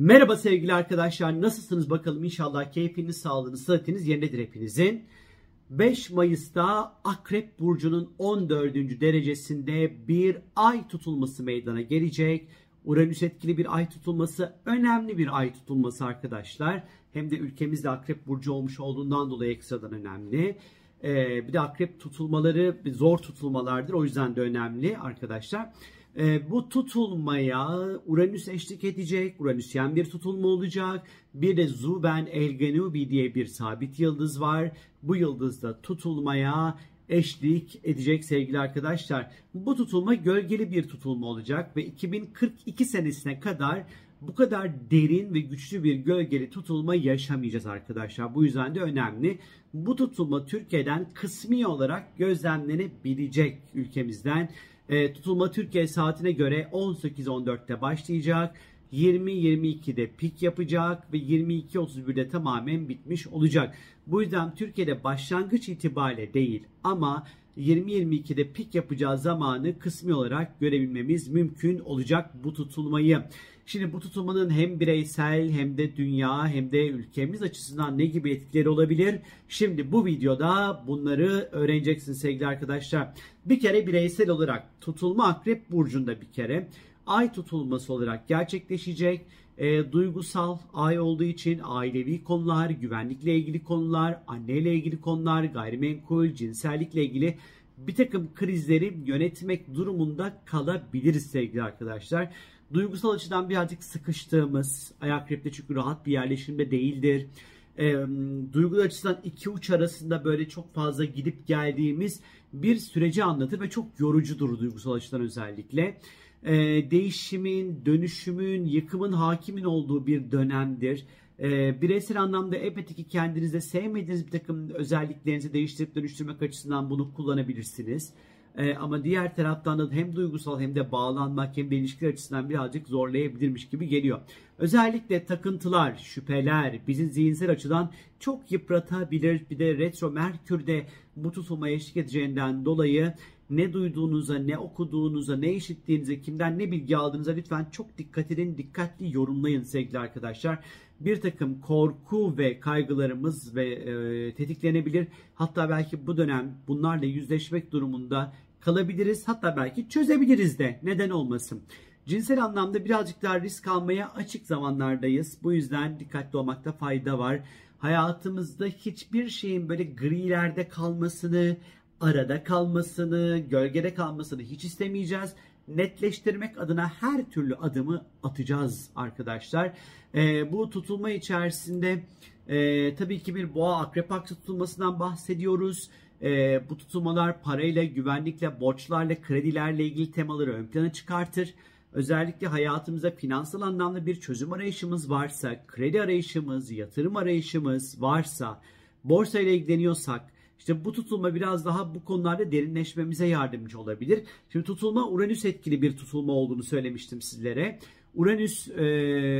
Merhaba sevgili arkadaşlar. Nasılsınız bakalım? İnşallah keyfiniz, sağlığınız, sıhhatiniz yerindedir hepinizin. 5 Mayıs'ta Akrep Burcu'nun 14. derecesinde bir ay tutulması meydana gelecek. Uranüs etkili bir ay tutulması, önemli bir ay tutulması arkadaşlar. Hem de ülkemizde Akrep Burcu olmuş olduğundan dolayı ekstradan önemli. Ee, bir de Akrep tutulmaları zor tutulmalardır. O yüzden de önemli arkadaşlar. E, bu tutulmaya Uranüs eşlik edecek. Uranüsyen bir tutulma olacak. Bir de Zuben Elgenubi diye bir sabit yıldız var. Bu yıldız da tutulmaya eşlik edecek sevgili arkadaşlar. Bu tutulma gölgeli bir tutulma olacak ve 2042 senesine kadar bu kadar derin ve güçlü bir gölgeli tutulma yaşamayacağız arkadaşlar. Bu yüzden de önemli. Bu tutulma Türkiye'den kısmi olarak gözlemlenebilecek ülkemizden. E, tutulma Türkiye saatine göre 18.14'te başlayacak. 20-22'de pik yapacak ve 22-31'de tamamen bitmiş olacak. Bu yüzden Türkiye'de başlangıç itibariyle değil ama 20-22'de pik yapacağı zamanı kısmi olarak görebilmemiz mümkün olacak bu tutulmayı. Şimdi bu tutulmanın hem bireysel hem de dünya hem de ülkemiz açısından ne gibi etkileri olabilir? Şimdi bu videoda bunları öğreneceksiniz sevgili arkadaşlar. Bir kere bireysel olarak tutulma akrep burcunda bir kere ay tutulması olarak gerçekleşecek. E, duygusal ay olduğu için ailevi konular, güvenlikle ilgili konular, anneyle ilgili konular, gayrimenkul, cinsellikle ilgili bir takım krizleri yönetmek durumunda kalabiliriz sevgili arkadaşlar. Duygusal açıdan birazcık sıkıştığımız, ayak krepte çünkü rahat bir yerleşimde değildir. E, duygu açıdan iki uç arasında böyle çok fazla gidip geldiğimiz bir süreci anlatır ve çok yorucudur duygusal açıdan özellikle. E, değişimin, dönüşümün, yıkımın hakimin olduğu bir dönemdir. E, bireysel anlamda elbette ki kendinizde sevmediğiniz bir takım özelliklerinizi değiştirip dönüştürmek açısından bunu kullanabilirsiniz. E, ama diğer taraftan da hem duygusal hem de bağlanmak hem de ilişkiler açısından birazcık zorlayabilirmiş gibi geliyor. Özellikle takıntılar, şüpheler bizi zihinsel açıdan çok yıpratabilir. Bir de retro merkürde bu tutulmaya eşlik edeceğinden dolayı ne duyduğunuza, ne okuduğunuza, ne işittiğinize, kimden ne bilgi aldığınıza lütfen çok dikkat edin, dikkatli yorumlayın sevgili arkadaşlar. Bir takım korku ve kaygılarımız ve e, tetiklenebilir. Hatta belki bu dönem bunlarla yüzleşmek durumunda kalabiliriz. Hatta belki çözebiliriz de. Neden olmasın? Cinsel anlamda birazcık daha risk almaya açık zamanlardayız. Bu yüzden dikkatli olmakta fayda var. Hayatımızda hiçbir şeyin böyle grilerde kalmasını, arada kalmasını, gölgede kalmasını hiç istemeyeceğiz. Netleştirmek adına her türlü adımı atacağız arkadaşlar. E, bu tutulma içerisinde e, tabii ki bir boğa akrep aksı tutulmasından bahsediyoruz. E, bu tutulmalar parayla, güvenlikle, borçlarla, kredilerle ilgili temaları ön plana çıkartır. Özellikle hayatımızda finansal anlamda bir çözüm arayışımız varsa, kredi arayışımız, yatırım arayışımız varsa, borsa ile ilgileniyorsak, işte bu tutulma biraz daha bu konularda derinleşmemize yardımcı olabilir. Şimdi tutulma Uranüs etkili bir tutulma olduğunu söylemiştim sizlere. Uranüs e,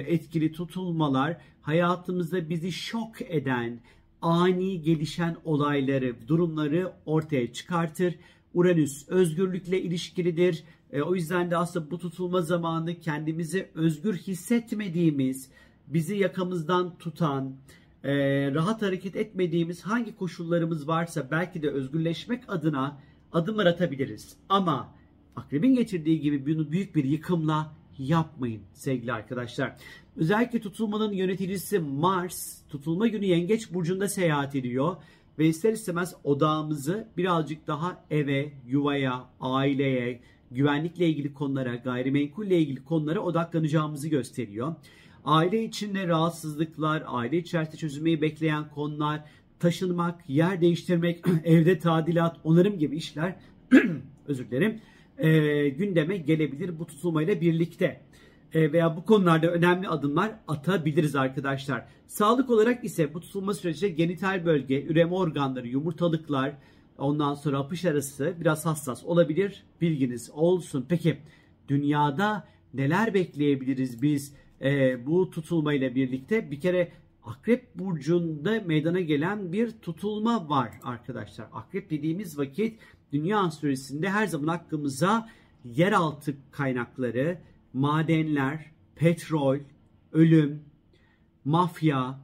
etkili tutulmalar hayatımızda bizi şok eden, ani gelişen olayları, durumları ortaya çıkartır. Uranüs özgürlükle ilişkilidir. E, o yüzden de aslında bu tutulma zamanı kendimizi özgür hissetmediğimiz, bizi yakamızdan tutan, e, rahat hareket etmediğimiz hangi koşullarımız varsa belki de özgürleşmek adına adımlar atabiliriz. Ama akrebin getirdiği gibi bunu büyük bir yıkımla yapmayın sevgili arkadaşlar. Özellikle tutulmanın yöneticisi Mars tutulma günü Yengeç burcunda seyahat ediyor ve ister istemez odağımızı birazcık daha eve, yuvaya, aileye, güvenlikle ilgili konulara, gayrimenkulle ilgili konulara odaklanacağımızı gösteriyor. Aile içinde rahatsızlıklar, aile içerisinde çözülmeyi bekleyen konular, taşınmak, yer değiştirmek, evde tadilat, onarım gibi işler özür dilerim e, gündeme gelebilir bu tutulmayla birlikte. E, veya bu konularda önemli adımlar atabiliriz arkadaşlar. Sağlık olarak ise bu tutulma sürecinde genital bölge, üreme organları, yumurtalıklar, ondan sonra apış arası biraz hassas olabilir. Bilginiz olsun. Peki dünyada neler bekleyebiliriz biz e, bu tutulmayla birlikte? Bir kere Akrep burcunda meydana gelen bir tutulma var arkadaşlar. Akrep dediğimiz vakit dünya astrolojisinde her zaman aklımıza yeraltı kaynakları, madenler, petrol, ölüm, mafya,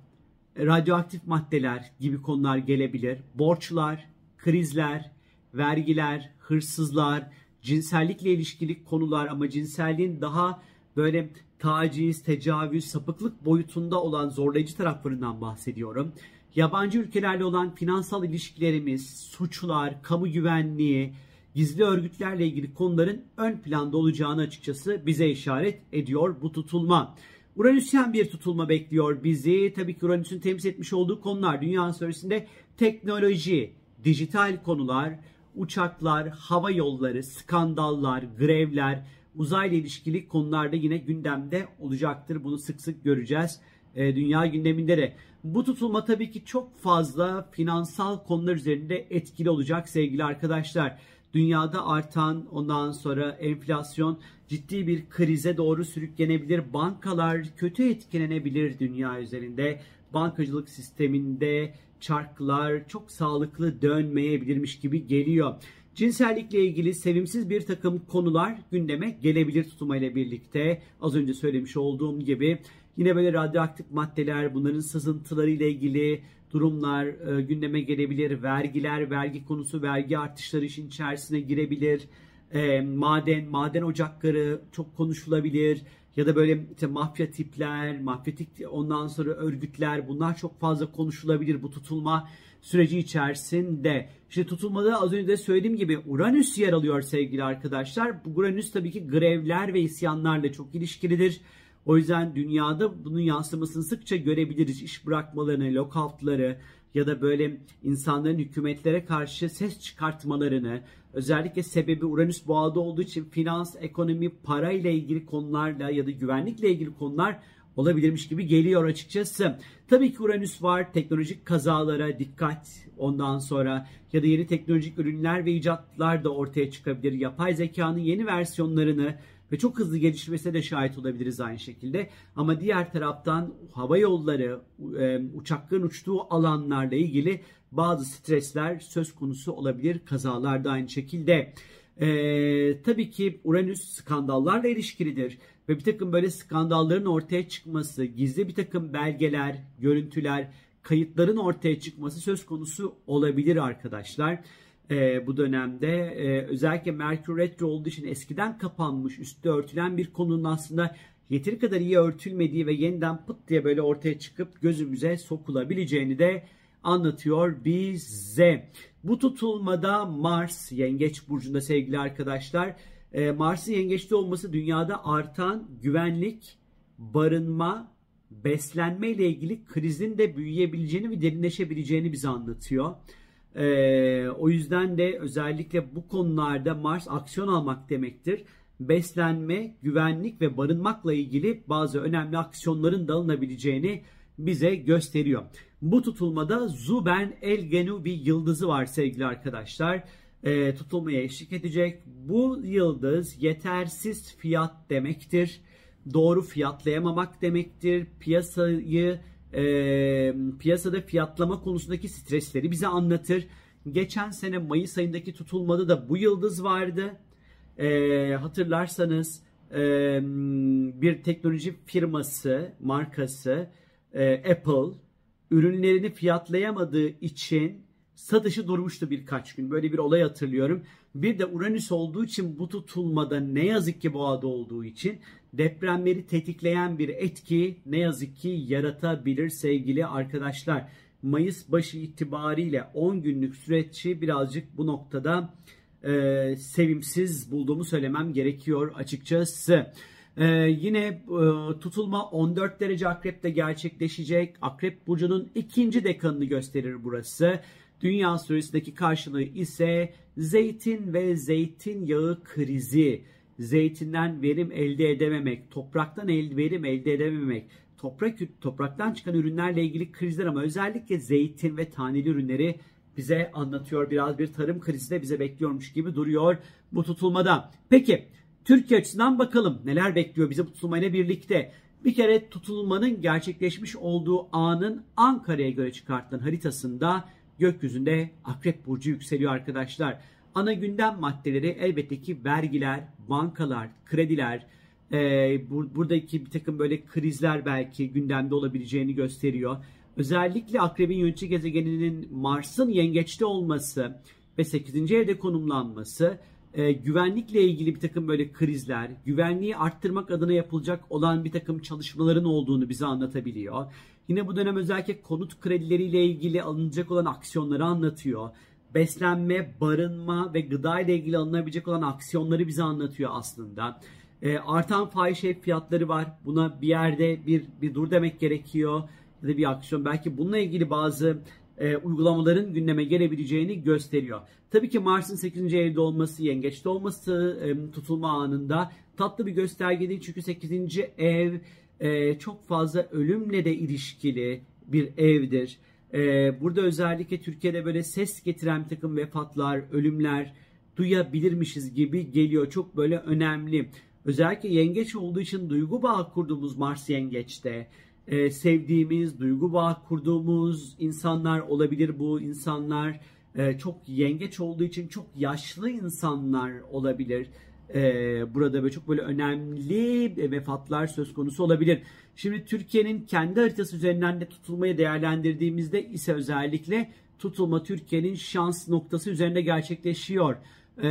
radyoaktif maddeler gibi konular gelebilir. Borçlar, krizler, vergiler, hırsızlar, cinsellikle ilişkili konular ama cinselliğin daha böyle taciz, tecavüz, sapıklık boyutunda olan zorlayıcı taraflarından bahsediyorum. Yabancı ülkelerle olan finansal ilişkilerimiz, suçlar, kamu güvenliği, gizli örgütlerle ilgili konuların ön planda olacağını açıkçası bize işaret ediyor bu tutulma. Uranüsyen bir tutulma bekliyor bizi. Tabii ki Uranüs'ün temsil etmiş olduğu konular dünya içerisinde teknoloji, dijital konular, uçaklar, hava yolları, skandallar, grevler, uzayla ilişkili konularda yine gündemde olacaktır. Bunu sık sık göreceğiz e, dünya gündeminde de. Bu tutulma tabii ki çok fazla finansal konular üzerinde etkili olacak sevgili arkadaşlar. Dünyada artan ondan sonra enflasyon ciddi bir krize doğru sürüklenebilir. Bankalar kötü etkilenebilir dünya üzerinde. Bankacılık sisteminde çarklar çok sağlıklı dönmeyebilirmiş gibi geliyor. Cinsellikle ilgili sevimsiz bir takım konular gündeme gelebilir tutulmayla birlikte. Az önce söylemiş olduğum gibi yine böyle radyoaktif maddeler, bunların sızıntıları ile ilgili durumlar e, gündeme gelebilir. Vergiler, vergi konusu, vergi artışları işin içerisine girebilir. E, maden, maden ocakları çok konuşulabilir. Ya da böyle işte mafya tipler, mafyatik ondan sonra örgütler bunlar çok fazla konuşulabilir bu tutulma süreci içerisinde. İşte tutulmada az önce de söylediğim gibi Uranüs yer alıyor sevgili arkadaşlar. Bu Uranüs tabii ki grevler ve isyanlarla çok ilişkilidir. O yüzden dünyada bunun yansımasını sıkça görebiliriz. İş bırakmalarını, lockoutları ya da böyle insanların hükümetlere karşı ses çıkartmalarını, özellikle sebebi Uranüs boğada olduğu için finans, ekonomi, para ile ilgili konularla ya da güvenlikle ilgili konular olabilirmiş gibi geliyor açıkçası. Tabii ki Uranüs var. Teknolojik kazalara dikkat ondan sonra ya da yeni teknolojik ürünler ve icatlar da ortaya çıkabilir. Yapay zekanın yeni versiyonlarını ve çok hızlı gelişmesine de şahit olabiliriz aynı şekilde. Ama diğer taraftan hava yolları, e, uçakların uçtuğu alanlarla ilgili bazı stresler söz konusu olabilir. Kazalar da aynı şekilde. Ee, tabii ki Uranüs skandallarla ilişkilidir ve bir takım böyle skandalların ortaya çıkması, gizli bir takım belgeler, görüntüler, kayıtların ortaya çıkması söz konusu olabilir arkadaşlar. Ee, bu dönemde ee, özellikle Merkür Retro olduğu için eskiden kapanmış, üstte örtülen bir konunun aslında yeteri kadar iyi örtülmediği ve yeniden pıt diye böyle ortaya çıkıp gözümüze sokulabileceğini de anlatıyor bize. Bu tutulmada Mars Yengeç burcunda sevgili arkadaşlar. E, Mars'ın yengeçte olması dünyada artan güvenlik, barınma, beslenme ile ilgili krizin de büyüyebileceğini ve derinleşebileceğini bize anlatıyor. Ee, o yüzden de özellikle bu konularda Mars aksiyon almak demektir. Beslenme, güvenlik ve barınmakla ilgili bazı önemli aksiyonların da alınabileceğini bize gösteriyor. Bu tutulmada Zuben El Genubi yıldızı var sevgili arkadaşlar. E, tutulmaya eşlik edecek. Bu yıldız yetersiz fiyat demektir. Doğru fiyatlayamamak demektir. Piyasayı e, piyasada fiyatlama konusundaki stresleri bize anlatır. Geçen sene Mayıs ayındaki tutulmada da bu yıldız vardı. E, hatırlarsanız e, bir teknoloji firması, markası e, Apple ürünlerini fiyatlayamadığı için satışı durmuştu birkaç gün. Böyle bir olay hatırlıyorum. Bir de Uranüs olduğu için bu tutulmada ne yazık ki boğada olduğu için depremleri tetikleyen bir etki ne yazık ki yaratabilir sevgili arkadaşlar. Mayıs başı itibariyle 10 günlük süreççi birazcık bu noktada e, sevimsiz bulduğumu söylemem gerekiyor açıkçası. Ee, yine e, tutulma 14 derece akrepte gerçekleşecek. Akrep burcunun ikinci dekanını gösterir burası. Dünya süresindeki karşılığı ise zeytin ve zeytinyağı krizi. Zeytinden verim elde edememek, topraktan el, verim elde edememek, toprak topraktan çıkan ürünlerle ilgili krizler ama özellikle zeytin ve taneli ürünleri bize anlatıyor. Biraz bir tarım krizi de bize bekliyormuş gibi duruyor bu tutulmada. Peki Türkiye açısından bakalım neler bekliyor bizi bu tutulmayla birlikte. Bir kere tutulmanın gerçekleşmiş olduğu anın Ankara'ya göre çıkartılan haritasında gökyüzünde Akrep Burcu yükseliyor arkadaşlar. Ana gündem maddeleri elbette ki vergiler, bankalar, krediler, e, bu, buradaki bir takım böyle krizler belki gündemde olabileceğini gösteriyor. Özellikle akrebin yönetici gezegeninin Mars'ın yengeçte olması ve 8. evde konumlanması e, güvenlikle ilgili bir takım böyle krizler, güvenliği arttırmak adına yapılacak olan bir takım çalışmaların olduğunu bize anlatabiliyor. Yine bu dönem özellikle konut kredileriyle ilgili alınacak olan aksiyonları anlatıyor. Beslenme, barınma ve gıda ile ilgili alınabilecek olan aksiyonları bize anlatıyor aslında. E, artan fahiş ev fiyatları var. Buna bir yerde bir, bir dur demek gerekiyor. Ya da bir aksiyon. Belki bununla ilgili bazı e, uygulamaların gündeme gelebileceğini gösteriyor. Tabii ki Mars'ın 8. evde olması, yengeçte olması e, tutulma anında tatlı bir gösterge değil. Çünkü 8. ev e, çok fazla ölümle de ilişkili bir evdir. E, burada özellikle Türkiye'de böyle ses getiren bir takım vefatlar, ölümler duyabilirmişiz gibi geliyor. Çok böyle önemli. Özellikle yengeç olduğu için duygu bağı kurduğumuz Mars yengeçte e, sevdiğimiz, duygu bağı kurduğumuz insanlar olabilir bu insanlar. E, çok yengeç olduğu için çok yaşlı insanlar olabilir. E, burada böyle çok böyle önemli vefatlar söz konusu olabilir. Şimdi Türkiye'nin kendi haritası üzerinden de tutulmayı değerlendirdiğimizde ise özellikle tutulma Türkiye'nin şans noktası üzerinde gerçekleşiyor. E,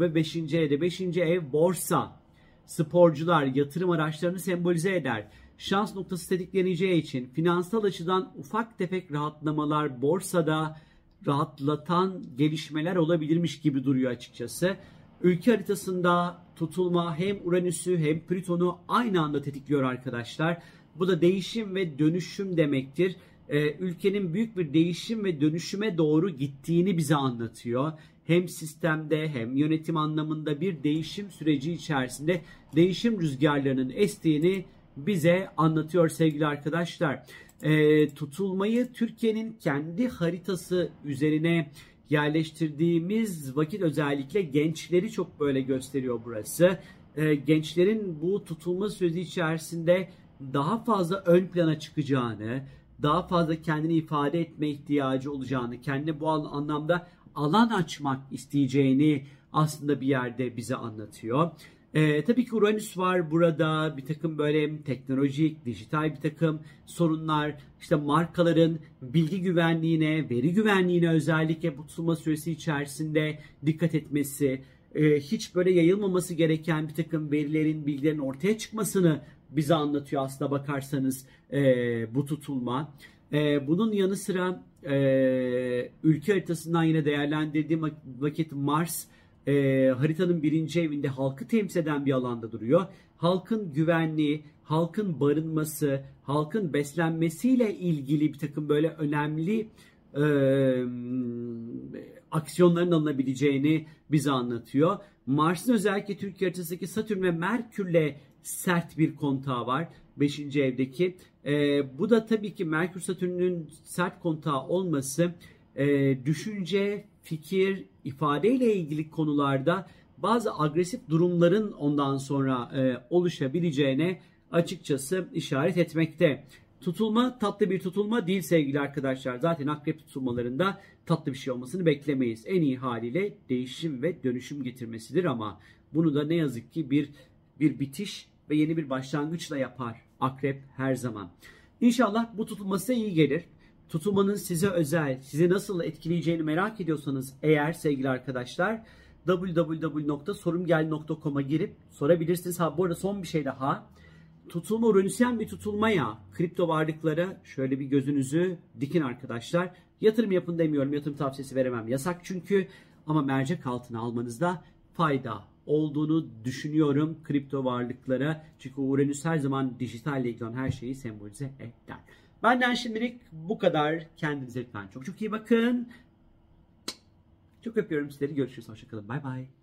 ve 5. evde 5. ev borsa, sporcular, yatırım araçlarını sembolize eder şans noktası tetikleneceği için finansal açıdan ufak tefek rahatlamalar borsada rahatlatan gelişmeler olabilirmiş gibi duruyor açıkçası. Ülke haritasında tutulma hem Uranüs'ü hem Plüton'u aynı anda tetikliyor arkadaşlar. Bu da değişim ve dönüşüm demektir. Ee, ülkenin büyük bir değişim ve dönüşüme doğru gittiğini bize anlatıyor. Hem sistemde hem yönetim anlamında bir değişim süreci içerisinde değişim rüzgarlarının estiğini bize anlatıyor sevgili arkadaşlar. E, tutulmayı Türkiye'nin kendi haritası üzerine yerleştirdiğimiz vakit özellikle gençleri çok böyle gösteriyor burası. E, gençlerin bu tutulma süreci içerisinde daha fazla ön plana çıkacağını, daha fazla kendini ifade etme ihtiyacı olacağını, kendine bu anlamda alan açmak isteyeceğini aslında bir yerde bize anlatıyor. Ee, tabii ki Uranüs var burada bir takım böyle teknolojik, dijital bir takım sorunlar, işte markaların bilgi güvenliğine, veri güvenliğine özellikle bu tutulma süresi içerisinde dikkat etmesi, e, hiç böyle yayılmaması gereken bir takım verilerin, bilgilerin ortaya çıkmasını bize anlatıyor aslında bakarsanız e, bu tutulma. E, bunun yanı sıra e, ülke haritasından yine değerlendirdiğim vakit Mars e, haritanın birinci evinde halkı temsil eden bir alanda duruyor. Halkın güvenliği, halkın barınması, halkın beslenmesiyle ilgili bir takım böyle önemli e, aksiyonların alınabileceğini bize anlatıyor. Mars'ın özellikle Türkiye haritasındaki Satürn ve Merkür'le sert bir kontağı var. 5. evdeki. E, bu da tabii ki Merkür Satürn'ün sert kontağı olması e, düşünce, fikir, ifadeyle ilgili konularda bazı agresif durumların ondan sonra e, oluşabileceğine açıkçası işaret etmekte. Tutulma tatlı bir tutulma değil sevgili arkadaşlar. Zaten akrep tutulmalarında tatlı bir şey olmasını beklemeyiz. En iyi haliyle değişim ve dönüşüm getirmesidir ama bunu da ne yazık ki bir bir bitiş ve yeni bir başlangıçla yapar akrep her zaman. İnşallah bu tutulması iyi gelir tutulmanın size özel, sizi nasıl etkileyeceğini merak ediyorsanız eğer sevgili arkadaşlar www.sorumgel.com'a girip sorabilirsiniz. Ha bu arada son bir şey daha. Tutulma Uranüsyen bir tutulmaya kripto varlıklara şöyle bir gözünüzü dikin arkadaşlar. Yatırım yapın demiyorum. Yatırım tavsiyesi veremem. Yasak çünkü ama mercek altına almanızda fayda olduğunu düşünüyorum kripto varlıklara. Çünkü Uranüs her zaman dijitalle ilgili her şeyi sembolize eder. Benden şimdilik bu kadar. Kendinize lütfen çok çok iyi bakın. Çok öpüyorum sizleri. Görüşürüz. Hoşçakalın. Bay bay.